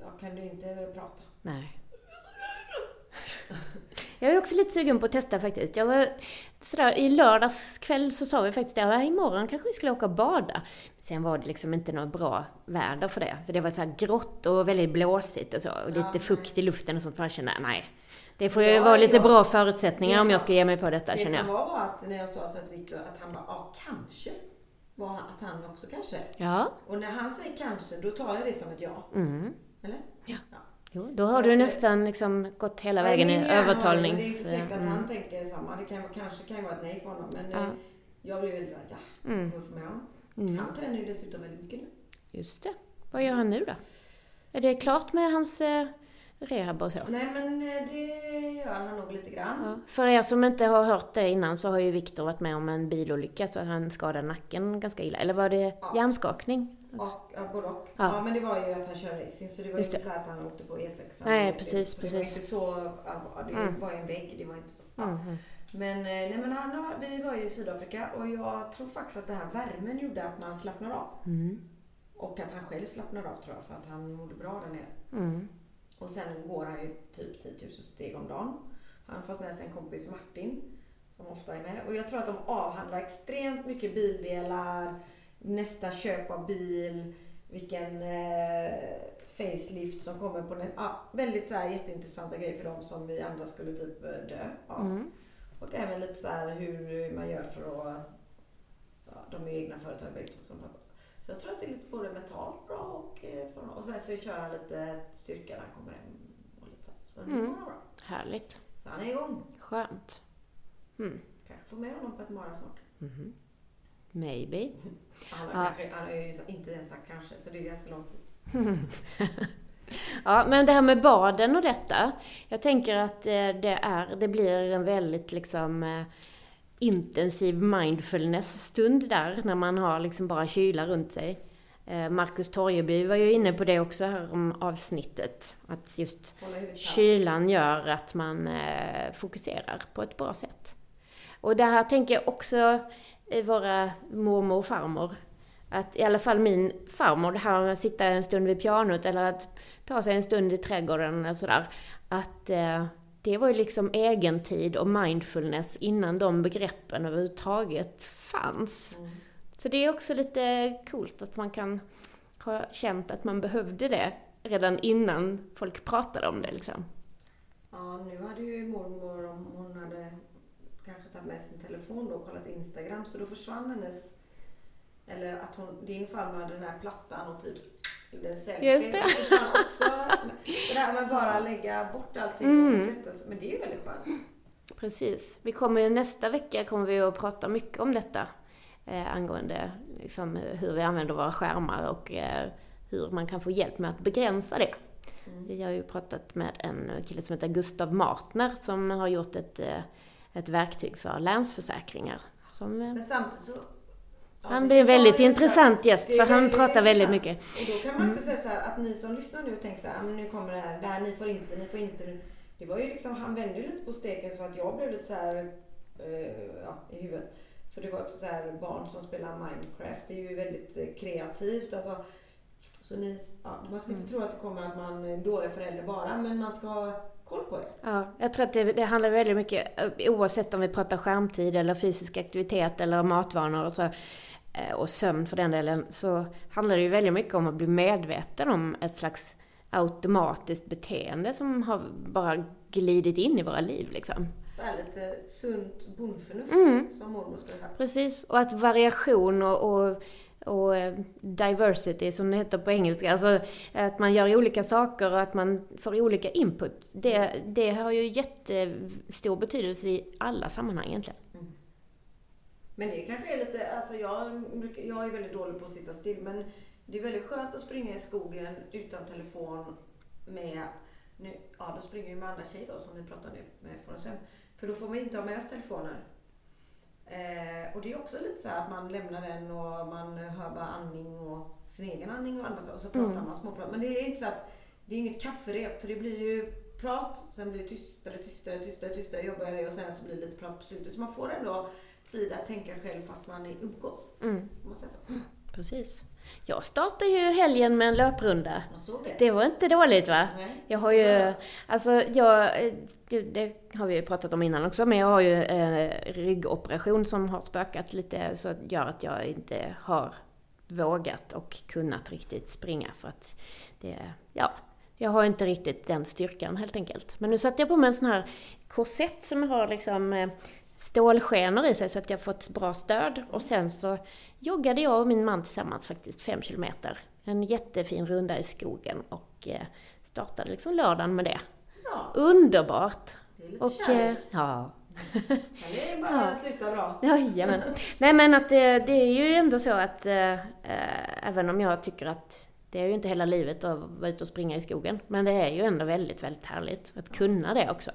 Ja, kan du inte prata? Nej. Jag är också lite sugen på att testa faktiskt. Jag var sådär, i lördags kväll så sa vi faktiskt att imorgon kanske vi skulle åka och bada. Sen var det liksom inte något bra väder för det. För det var så här grått och väldigt blåsigt och så. Och lite Ja, fukt i luften och sånt. Bara kände, nej. Det får ju Ja, vara lite ja. bra förutsättningar Det om jag ska ge mig på detta Det känner som jag. var var att när jag sa så till Viktor att han bara, ja kanske. Var att han också kanske. Ja. Och när han säger kanske, då tar jag det som ett ja. Mm. Eller? Ja. Jo, då har du nästan liksom gått hela vägen i övertalnings... Det är inte säkert att han mm. tänker samma. Det kan, kanske kan vara ett nej för honom. Men ja. jag blir väldigt såhär, ja, mm. jag får med honom. Mm. Han tränar ju dessutom väldigt mycket nu. Just det. Vad gör han nu då? Är det klart med hans eh, rehab och så? Nej, men eh, det gör han nog lite grann. Ja. För er som inte har hört det innan så har ju Viktor varit med om en bilolycka så han skadade nacken ganska illa. Eller var det ja. hjärnskakning? Och, ja, både och. Ja. ja. men det var ju att han körde racing så det var ju inte så att han åkte på E6. Nej, precis, precis. Det var inte så allvarligt. Det mm. var en vägg, det var inte så. Mm. Men, eh, nej, men han har, vi var ju i Sydafrika och jag tror faktiskt att det här värmen gjorde att man slappnade av. Mm. Och att han själv slappnade av tror jag för att han mådde bra där nere. Mm. Och sen går han ju typ 10 000 steg om dagen. Han har fått med sig en kompis Martin som ofta är med. Och jag tror att de avhandlar extremt mycket bildelar, nästa köp av bil, vilken eh, facelift som kommer på den. Ah, väldigt så här jätteintressanta grejer för dem som vi andra skulle typ eh, dö av. Mm. Och även lite så här hur man gör för att, ja, de är egna företag som Så jag tror att det är lite både mentalt bra och, eh, och sen så kör han lite styrka när han kommer hem. Och lite, så det mm. bra. Härligt. Så han är igång. Skönt. Mm. Kanske får med honom på ett mara snart. Mm. Maybe. Han har, ja. kanske, han har ju inte ens sagt kanske, så det är ganska långt ja, men det här med baden och detta. Jag tänker att eh, det, är, det blir en väldigt liksom eh, intensiv mindfulness-stund där, när man har liksom bara kyla runt sig. Eh, Marcus Torjeby var ju inne på det också här om avsnittet. Att just kylan gör att man fokuserar på ett bra sätt. Och det här tänker jag också våra mormor och farmor. Att i alla fall min farmor, det här med att sitta en stund vid pianot eller att ta sig en stund i trädgården eller sådär. Att eh, det var ju liksom egentid och mindfulness innan de begreppen överhuvudtaget fanns. Mm. Så det är också lite coolt att man kan ha känt att man behövde det redan innan folk pratade om det liksom. Ja, nu hade ju mormor, om hon hade tagit med sin telefon då och kollat Instagram, så då försvann hennes eller att hon, din farmor hade den här plattan och typ gjorde en selfie. Just det. Också, det här med bara lägga bort allting mm. och sätta sig. Men det är ju väldigt skönt. Precis. Vi kommer ju nästa vecka kommer vi att prata mycket om detta. Eh, angående liksom, hur vi använder våra skärmar och eh, hur man kan få hjälp med att begränsa det. Mm. Vi har ju pratat med en kille som heter Gustav Martner som har gjort ett, eh, ett verktyg för länsförsäkringar. Som, eh, Men samtidigt så han blir en väldigt intressant gäst, för han pratar väldigt mycket. Och då kan man också mm. säga så här, att ni som lyssnar nu och tänker så här, nu kommer det här, det här, ni får inte, ni får inte. Det var ju liksom, han vände ju lite på steken så att jag blev lite så här, uh, ja, i huvudet. För det var också så här, barn som spelar Minecraft, det är ju väldigt eh, kreativt. Alltså, så ni, ja, man ska inte mm. tro att det kommer att man är dålig förälder bara, men man ska koll på det. Ja, jag tror att det, det handlar väldigt mycket, eh, oavsett om vi pratar skärmtid eller fysisk aktivitet eller matvanor och så, Eh, och sömn för den delen, så handlar det ju väldigt mycket om att bli medveten om ett slags automatiskt beteende som har bara glidit in i våra liv liksom. Så här lite sunt bondförnuft, mm. som mormor skulle säga. Precis, och att variation och, och, och, eh, diversity, som det heter på engelska, alltså att man gör olika saker och att man får olika input, det, det har ju jättestor betydelse i alla sammanhang egentligen. Mm. Men det kanske är lite, alltså jag, jag är väldigt dålig på att sitta still men det är väldigt skönt att springa i skogen utan telefon med, nu, ja då springer ju med andra tjejer då som vi pratade med från För då får man inte ha med sig telefoner. Eh, och det är också lite så att man lämnar den och man hör bara andning och sin egen andning och andra och så pratar mm. man småprat. Men det är inte så att, det är inget kafferep för det blir ju prat, sen blir det tystare, tystare, tystare, tystare, jobbigare och sen så blir det lite prat på slutet. Så man får ändå tid att tänka själv fast man är umgås. Mm. Om man säger så. Precis. Jag startade ju helgen med en löprunda. Det. det. var inte dåligt va? Nej. Jag har ju, alltså jag, det, det, har vi ju pratat om innan också, men jag har ju eh, ryggoperation som har spökat lite, så gör att jag inte har vågat och kunnat riktigt springa för att det, ja, jag har inte riktigt den styrkan helt enkelt. Men nu satte jag på mig en sån här korsett som har liksom eh, stålskenor i sig så att jag fått bra stöd. Och sen så joggade jag och min man tillsammans faktiskt fem kilometer. En jättefin runda i skogen och eh, startade liksom lördagen med det. Ja, Underbart! det är lite Och, kärlek. eh, ja. Men det är bara att sluta bra. Jajamän. Nej men att det, det är ju ändå så att eh, eh, även om jag tycker att det är ju inte hela livet att vara ute och springa i skogen. Men det är ju ändå väldigt, väldigt härligt att kunna det också.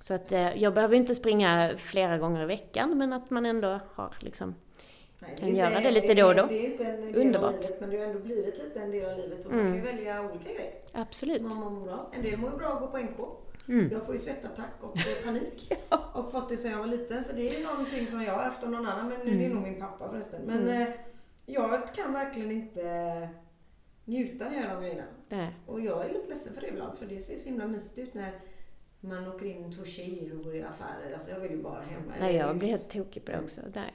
Så att eh, jag behöver ju inte springa flera gånger i veckan men att man ändå har liksom Nej, Kan är göra inte- det lite då och då. Det är inte en del Underbart. av livet, men det har ändå blivit lite en del av livet. Och man Mm. kan ju välja olika grejer. Absolut. Man mår bra. En del mår bra att gå på NK. Mm. Jag får ju svettattack och eh, panik. Och fått det sedan jag var liten. Så det är ju någonting som jag har haft av någon annan. Men nu är det Mm. nog min pappa förresten. Men Mm. eh, jag kan verkligen inte njuta när jag gör de grejerna. Och jag är lite ledsen för det ibland. För det ser så himla mysigt ut när man åker in två tjejer och går i affärer. Alltså jag vill ju bara hemma. Nej, jag blir helt tokig på det också. Nej.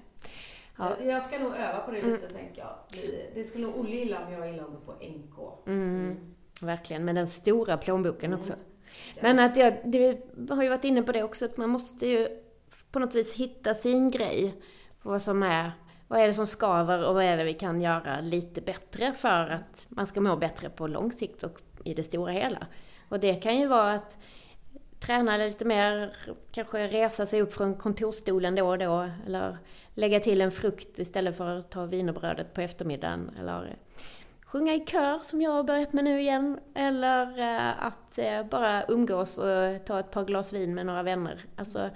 Ja. Jag ska nog öva på det Mm. lite tänker jag. Det- skulle nog Olle gilla om jag gillar att gå på NK. Mm, verkligen, med den stora plånboken också. Mm. Men att jag, vi har ju varit inne på det också, att man måste ju på något vis hitta sin grej. Vad som är, vad är det som skaver och vad är det vi kan göra lite bättre för att man ska må bättre på lång sikt och i det stora hela. Och det kan ju vara att träna lite mer, kanske resa sig upp från kontorsstolen då och då, eller lägga till en frukt istället för att ta wienerbrödet på eftermiddagen, eller eh, sjunga i kör som jag har börjat med nu igen, eller eh, att eh, bara umgås och ta ett par glas vin med några vänner. Alltså,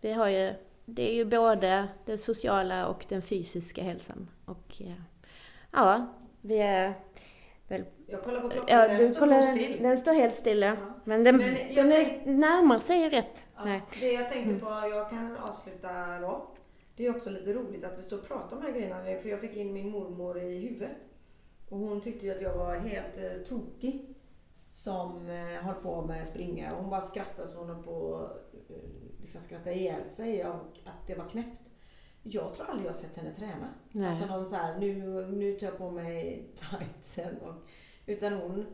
vi har ju, det är ju både den sociala och den fysiska hälsan. Och ja, vi är väl... Jag kollar på klockan, Ja, den du står kollar, still. den står helt stilla. Ja. Men den, Men den tänk- närmar sig rätt. Ja, Nej. Det jag tänkte på, jag kan avsluta då. Det är också lite roligt att vi står och pratar om de här grejerna. För jag fick in min mormor i huvudet. Och hon tyckte ju att jag var helt eh, tokig. Som eh, höll på med springa. Och hon bara skrattade så hon höll på att eh, liksom skratta ihjäl sig. Och att det var knäppt. Jag tror aldrig jag sett henne träna. Nej. Alltså någon så här, nu, nu tar jag på mig tightsen. Och, utan hon,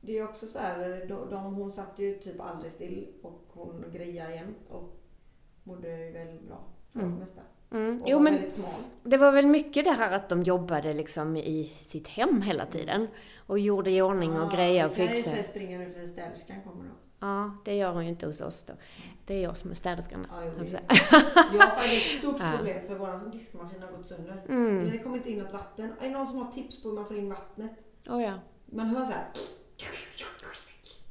det är också så här, de, de, hon satt ju typ aldrig still och hon grejade jämt och mådde ju väldigt bra för Mm. det mesta. Mm. Jo, var men det var väl mycket det här att de jobbade liksom i sitt hem hela tiden. Och gjorde i ordning och grejer och Jag fixade. ju springa nu för städerskan kommer då. Ja, det gör hon ju inte hos oss då. Det är jag som är städerskan. Ja, jag säga. Jag har ett stort Ja. problem för vår diskmaskin har gått sönder. Mm. Det kommer inte in något vatten. Är det någon som har tips på hur man får in vattnet? Oh, ja. Man hör så här.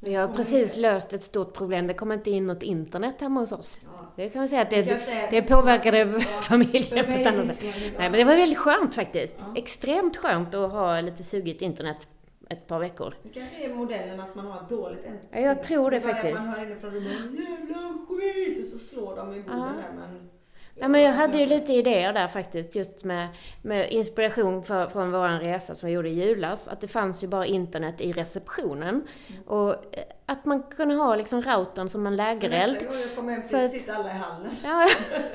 Vi har precis löst ett stort problem. Det kommer inte in något internet hemma hos oss. Ja. Det kan vi säga att det, säga- det påverkade Ja, familjen på ett annat sätt. Nej, men det var väldigt skönt faktiskt. Ja. Extremt skönt att ha lite sugigt internet ett par veckor. Det kanske är modellen att man har dåligt internet. Ja, jag tror det bara faktiskt. Att man hör inifrån rummet jävla skit och så slår de i bordet där men... Ja, men jag hade ju lite idéer där faktiskt, just med, med inspiration för, från vår resa som vi gjorde i julas. Att det fanns ju bara internet i receptionen. Och eh, att man kunde ha liksom routern som en lägereld. Så jag kommer hem så sitter alla i hallen. Ja,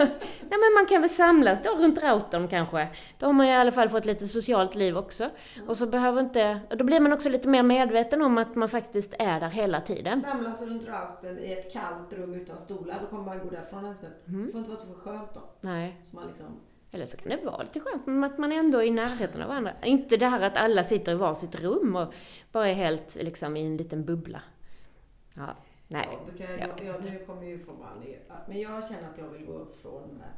Nej, men man kan väl samlas då runt routern kanske. Då har man i alla fall fått lite socialt liv också. Och så behöver inte... Då blir man också lite mer medveten om att man faktiskt är där hela tiden. Samlas runt routern i ett kallt rum utan stolar. Då kommer man gå därifrån en stund. Mm. Det får inte vara så skönt då. Nej. Så man liksom... Eller så kan det vara lite skönt men att man ändå är i närheten av varandra. Inte det här att alla sitter i varsitt rum och bara är helt liksom i en liten bubbla. Ja, nej. Ja, kan jag, jag jag, nu kommer ju från varandra. Men jag känner att jag vill gå från den här...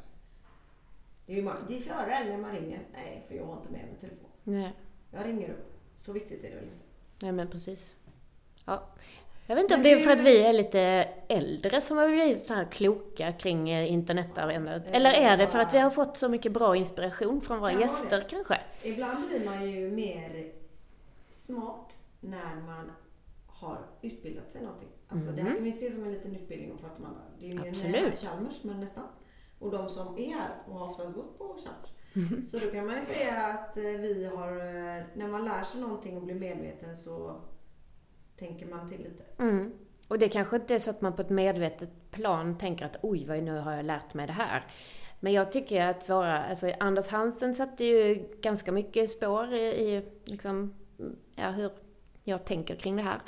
Det är ju det är när man ringer. Nej, för jag har inte med mig telefon. Nej, Jag ringer upp. Så viktigt är det väl inte. nej men precis. Ja. Jag vet inte om det är för att vi är lite äldre som har blivit så här kloka kring eh, internetanvändandet. Eller är det för att vi har fått så mycket bra inspiration från våra gäster kanske? Ibland blir man ju mer smart när man har utbildat sig någonting. Alltså det här kan vi se som en liten utbildning och prata med andra. Det är Mhm. Absolut. eh, Chalmers, men nästan. Och de som är här och har oftast gått på Chalmers. Mhm. Så då kan man ju säga att eh, vi har, eh, när man lär sig någonting och blir medveten så tänker man till lite. Mm. Och det kanske inte är så att man på ett medvetet plan tänker att oj, vad nu har jag lärt mig det här. Men jag tycker att våra, alltså Anders Hansen satte ju ganska mycket spår i, i liksom, ja, hur jag tänker kring det här.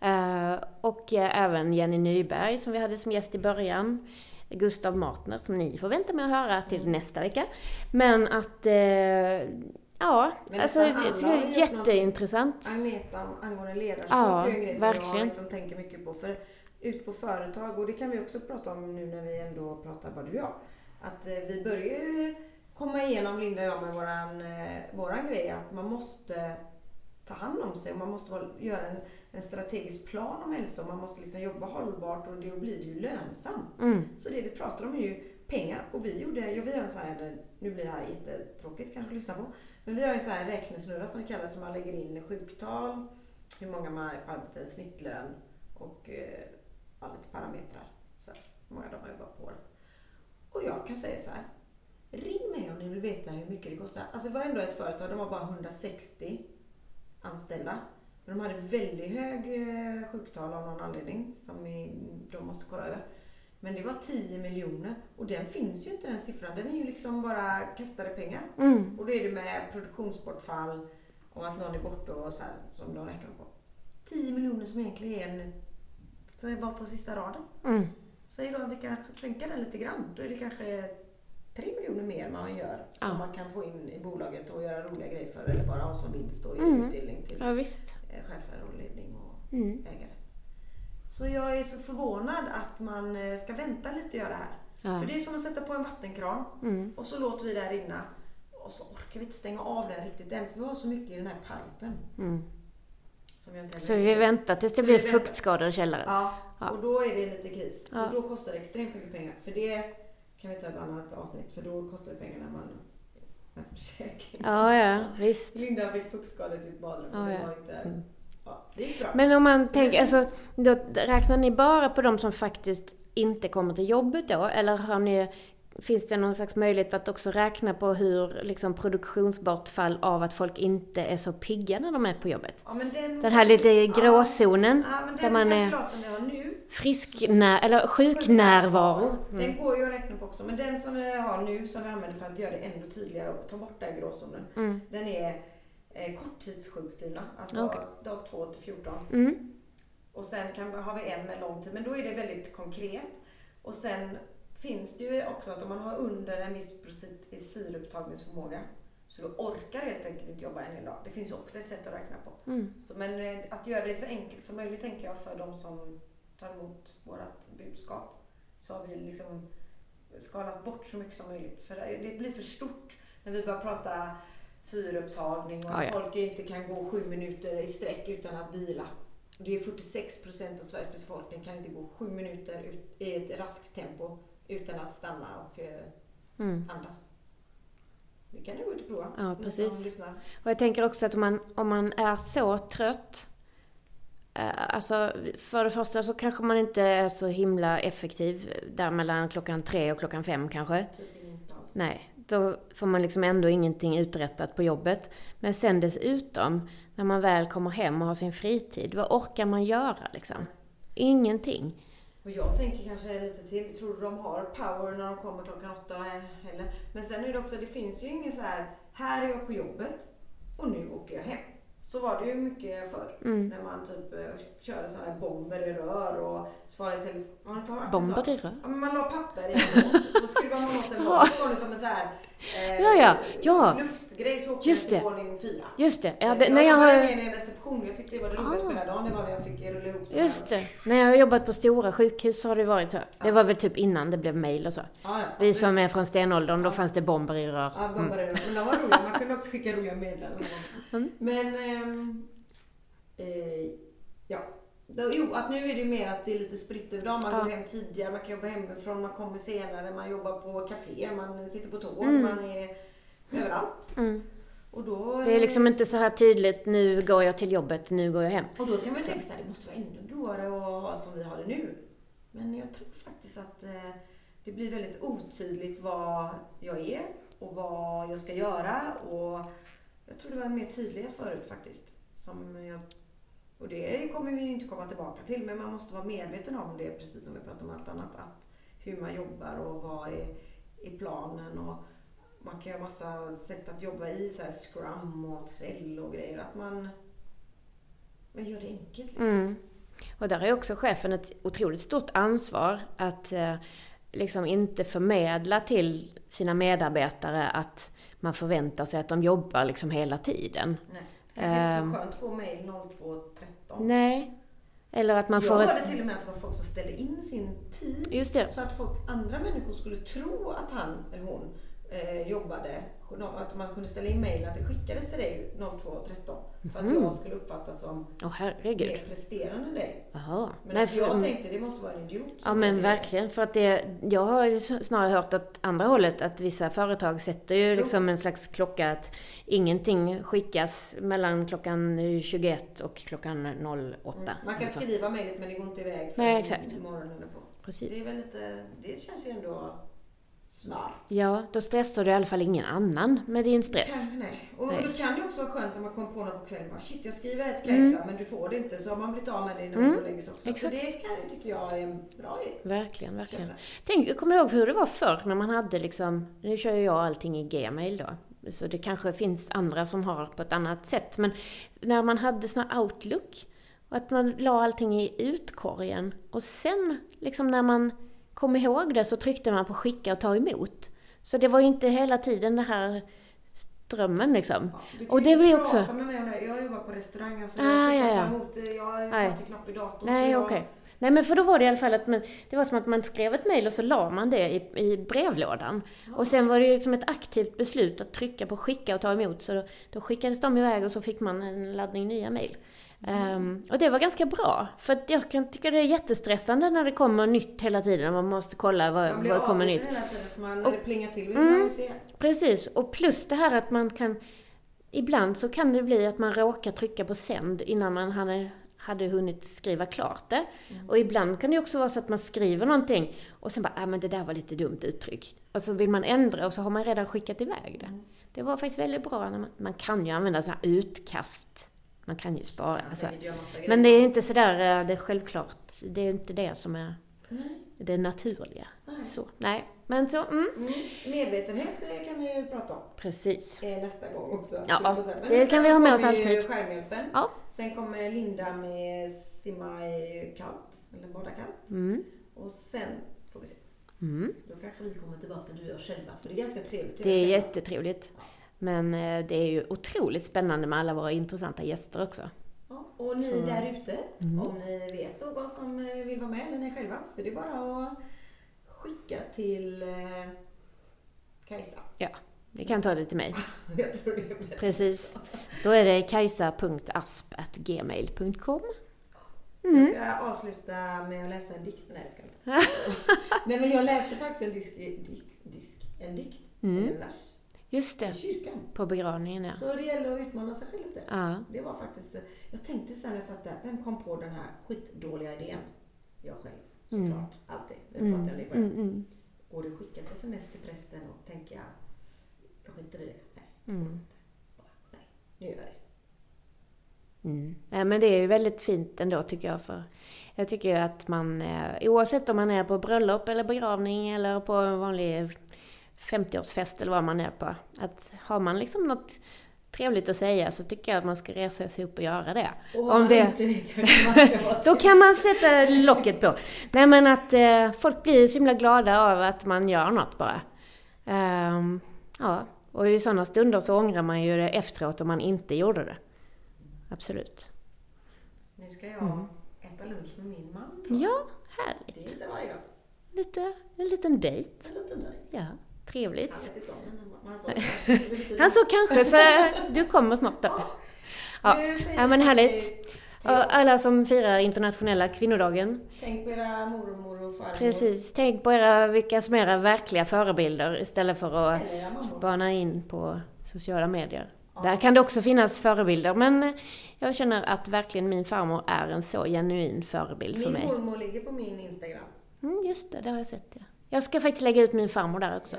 Eh, och eh, även Jenny Nyberg som vi hade som gäst i början. Gustav Martner som ni får vänta med att höra till nästa vecka. Men att, eh, Ja, Men alltså det tycker är jätteintressant. Agneta angående ledarskap Ja, är en grej som verkligen. jag liksom tänker mycket på. För ut på företag, och det kan vi också prata om nu när vi ändå pratar bara du och jag. Att vi börjar ju komma igenom, Linda och jag, med våran, våran grej att man måste ta hand om sig och man måste vara- göra en, en strategisk plan om hälsa och man måste liksom jobba hållbart och då blir det ju lönsamt. Mm. Så det vi pratar om är ju pengar. Och vi gjorde, ja, vi har en sån här, nu blir det här jättetråkigt kanske att lyssna på. Men vi har en sån här räknesnurra som vi kallar som man lägger in sjuktal, hur många man är på arbetet, snittlön och eh, ja, lite parametrar. Så här, hur många dagar man jobbar på året. Och jag kan säga så här. Ring mig om ni vill veta hur mycket det kostar. Alltså det var ändå ett företag, de var bara 160 anställda. Men de hade väldigt hög eh, sjuktal av någon anledning som vi, de måste kolla över. Men det var 10 miljoner och den finns ju inte den siffran. Den är ju liksom bara kastade pengar. Mm. Och då är det med produktionsbortfall och att någon är borta och så här som de räknar på. 10 miljoner som egentligen är bara på sista raden. Mm. Säg då att vi kan sänka den lite grann. Då är det kanske 3 miljoner mer man gör. Som Ja. man kan få in i bolaget och göra roliga grejer för. Eller bara ha som vinst och ge Mm. utdelning till Ja, visst. eh, chefer och ledning och Mm. ägare. Så jag är så förvånad att man eh, ska vänta lite och göra det här. Ja. För det är som att sätta på en vattenkran Mm. och så låter vi det här rinna. Och så orkar vi inte stänga av den riktigt än för vi har så mycket i den här pipen. Mm. Så vi väntar tills det Så blir fuktskador i källaren. Ja, och då är det lite kris. Och då kostar det extremt mycket pengar. För det kan vi ta ett annat avsnitt. För då kostar det pengar när man med försäkring. Ja, ja, visst. Linda fick fuktskada i sitt badrum. Ja, ja. var inte... Mm. Ja, det gick bra. Men om man tänker, alltså, då räknar ni bara på de som faktiskt inte kommer till jobbet då? Eller har ni, finns det någon slags möjlighet att också räkna på hur liksom, produktionsbortfall av att folk inte är så pigga när de är på jobbet? ja, den, Den här lite gråzonen, Ja, där den man är nu frisk när, eller sjuknärvaro. Den Mm. går ju att räkna på också. Men den som vi har nu, som vi använder för att göra det ännu tydligare och ta bort den här gråzonen. Mm. Den är eh, korttidssjukskrivna. Alltså Okej. dag 2 till 14. Mm. Och sen kan, har vi en med lång tid. Men då är det väldigt konkret. Och sen finns det ju också att om man har under en viss procent i syreupptagningsförmåga så du orkar helt enkelt inte jobba en hel dag. Det finns också ett sätt att räkna på. Mm. Så, men eh, att göra det så enkelt som möjligt tänker jag för de som tar emot vårt budskap. Så har vi liksom skalat bort så mycket som möjligt. För det blir för stort när vi börjar prata syreupptagning och att ja. folk inte kan gå sju minuter i sträck utan att vila. Det är 46 procent av Sveriges befolkning kan inte gå sju minuter ut, i ett raskt tempo utan att stanna och eh, Mm. andas. Det kan ni gå ut och prova. Ja, precis. Och jag tänker också att om man, om man är så trött, eh, alltså för det första så kanske man inte är så himla effektiv där mellan klockan tre och klockan fem kanske. Alls. Nej, då får man liksom ändå ingenting uträttat på jobbet. Men sen dessutom, när man väl kommer hem och har sin fritid, vad orkar man göra liksom? Ingenting. Och jag tänker kanske lite till, tror du de har power när de kommer klockan åtta heller? Men sen är det också, det finns ju ingen så här, här är jag på jobbet och nu åker jag hem. Så var det ju mycket förr. Mm. När man typ eh, körde sådana här bomber i rör och svarade i telefon. Bomber i rör? Ja, men man la papper i en så skruvade man åt en båt. Så var det som en så här eh, Ja, ja, ja. luftgrej så åkte Just den till det. våning fyra. Just det, ja, jag det när jag har... med i en reception. Jag tyckte det var det roligaste Ah. på hela dagen. Det var när jag fick rulla ihop de Just det. När jag har jobbat på stora sjukhus har det varit så. Det var väl typ innan det blev mail och så. Ja, ja, Vi som är från stenåldern, då fanns det bomber i rör. Ja, Mm. bomber i rör. Men de var roliga. Man kunde också skicka roliga meddelanden. Mm. Men, ehm, eh, ja. Då, jo, att nu är det mer att det är lite spritt över dagen. Man Ja. går hem tidigare, man kan jobba hemifrån, man kommer senare, man jobbar på café, man sitter på tåg, Mm. man är överallt. Mm. Och då, Det är liksom inte så här tydligt, nu går jag till jobbet, nu går jag hem. och då kan man tänka såhär, det måste vara ännu godare ha som vi har det nu. Men jag tror faktiskt att eh, det blir väldigt otydligt vad jag är och vad jag ska göra. Och jag tror det var mer tydlighet förut faktiskt. Som jag, och det kommer vi ju inte komma tillbaka till, men man måste vara medveten om det, precis som vi pratade om allt annat. Att hur man jobbar och vad är, är planen. Och man kan göra massa sätt att jobba i, så här scrum och trell och grejer. Att man, man gör det enkelt. Liksom. Mm. Och där ju också chefen ett otroligt stort ansvar att eh, liksom inte förmedla till sina medarbetare att man förväntar sig att de jobbar liksom hela tiden. Nej. Det är Ehm. så skönt att få mejl 02.13. Nej. Eller att man Jag får ett... hörde till och med att det var folk som ställde in sin tid så att folk, andra människor skulle tro att han eller hon eh, jobbade. Att man kunde ställa in mejl att det skickades till dig 02.13 för att Mhm. jag skulle uppfattas som herregud. mer presterande än dig. Jaha. Men Nej, alltså för, jag tänkte det måste vara en idiot. Ja men verkligen, för att det, jag har snarare hört åt andra hållet att vissa företag sätter ju Jo. liksom en slags klocka att ingenting skickas mellan klockan 21 och klockan 08. Mm. Man kan Alltså. skriva mejlet men det går inte iväg för Nej, exakt. morgonen på. Det Precis. är väl lite, det känns ju ändå smart. Ja, då stressar du i alla fall ingen annan med din stress. Kanske nej. Och Nej. det kan ju också vara skönt när man kommer på något på kvällen. Bara, Shit, jag skriver det till Mm. Kajsa men du får det inte. Så har man blivit av med det innan Mm. man lägger sig också. Exakt. Så det kan tycker jag är en bra idé. Verkligen, verkligen. Tänk, kommer ihåg hur det var förr när man hade liksom, nu kör ju jag allting i Gmail då. Så det kanske finns andra som har på ett annat sätt. Men när man hade sån här Outlook, och att man la allting i utkorgen. Och sen, liksom när man kom ihåg det så tryckte man på skicka och ta emot. Så det var ju inte hela tiden det här strömmen liksom. Ja, Och det blir också- med mig om det. Jag jobbar på restaurang. Alltså, Ah, jag ja, kan ja. ta emot, jag Nej. satt ju knappt vid datorn. Nej, så okej. jag, Nej, men för då var det i alla fall att man, det var som att man skrev ett mejl och så la man det i, i brevlådan. Och sen var det ju liksom ett aktivt beslut att trycka på skicka och ta emot. Så då, då skickades de iväg och så fick man en laddning nya mejl. Ehm, och det var ganska bra. För jag kan tycka det är jättestressande när det kommer nytt hela tiden. Man måste kolla vad, man blir vad kommer nytt. hela tiden. För man, när Och- det plingar till vill Mm. man se. Precis, och plus det här att man kan... Ibland så kan det bli att man råkar trycka på sänd innan man hade, hade hunnit skriva klart det. Och ibland kan det också vara så att man skriver någonting och sen bara, ah, men det där var lite dumt uttryck. Och så vill man ändra och så har man redan skickat iväg det. Det var faktiskt väldigt bra. När man, man kan ju använda så här utkast. Man kan ju spara. Alltså. Men det är inte sådär, eh, det är självklart. Det är inte det som är Nej, det naturliga. nej. Så, nej. Men så, mm. Mm. Medvetenhet kan vi ju prata om Precis. eh, nästa gång också. Ja, det kan vi ha med oss alltid. Skärmhjälpen. Ja. Sen kommer Linda med simma i kallt, eller bada kallt. Mm. Och sen får vi se. Mm. Då kanske vi kommer tillbaka du och jag själva. För det är ganska trevligt. Det är göra själva. Men eh, det är ju otroligt spännande med alla våra intressanta gäster också. Ja, och ni Så- där ute, Mm. om ni vet någon som eh, vill vara med eller ni själva så är det bara att skicka till eh, Kajsa. Ni kan ta det till mig. Jag tror det är bättre. Precis. Då är det kajsa.asp.gmail.com Jag mm. ska avsluta med att läsa en dikt. Nej, jag ska inte. Nej, men jag läste faktiskt en disk, disk, disk en dikt, Mm. en vers, Just i det, kyrkan. på begravningen ja. Så det gäller att utmana sig själv lite. ja. Det var faktiskt, jag tänkte sen när jag satt där, vem kom på den här skitdåliga idén? Jag själv, såklart. Mm. Alltid. Det Mm. pratade om det i början. Mm, mm, Går det att skicka ett sms till prästen och tänker jag, jag skiter i det. Nej, mm. bara, nej, nu gör jag det. Mm. Nej, men det är ju väldigt fint ändå tycker jag. För jag tycker ju att man, eh, oavsett om man är på bröllop eller begravning eller på en vanlig 50-årsfest eller vad man är på. Att har man liksom något trevligt att säga så tycker jag att man ska resa sig upp och göra det. Och Om det- Då kan man sätta locket på. Nej men att eh, folk blir så himla glada av att man gör något bara. Ehm, ja, och i sådana stunder så ångrar man ju det efteråt om man inte gjorde det. Absolut. Nu ska jag Mm. äta lunch med min man. Ja, Det är härligt. inte varje dag. Lite, en liten dejt. En liten dejt. Ja, trevligt. han sa kanske, så du kommer snart då. Ja, ja, men härligt. Och alla som firar internationella kvinnodagen, Tänk på era mormor och farmor. precis. Tänk på era, vilka som är era verkliga förebilder istället för att spana in på sociala medier. Ja. Där kan det också finnas förebilder, men jag känner att verkligen min farmor är en så genuin förebild för Min mig. mormor ligger på min Instagram. Mm, just det, det har jag sett ja. Jag ska faktiskt lägga ut min farmor där också.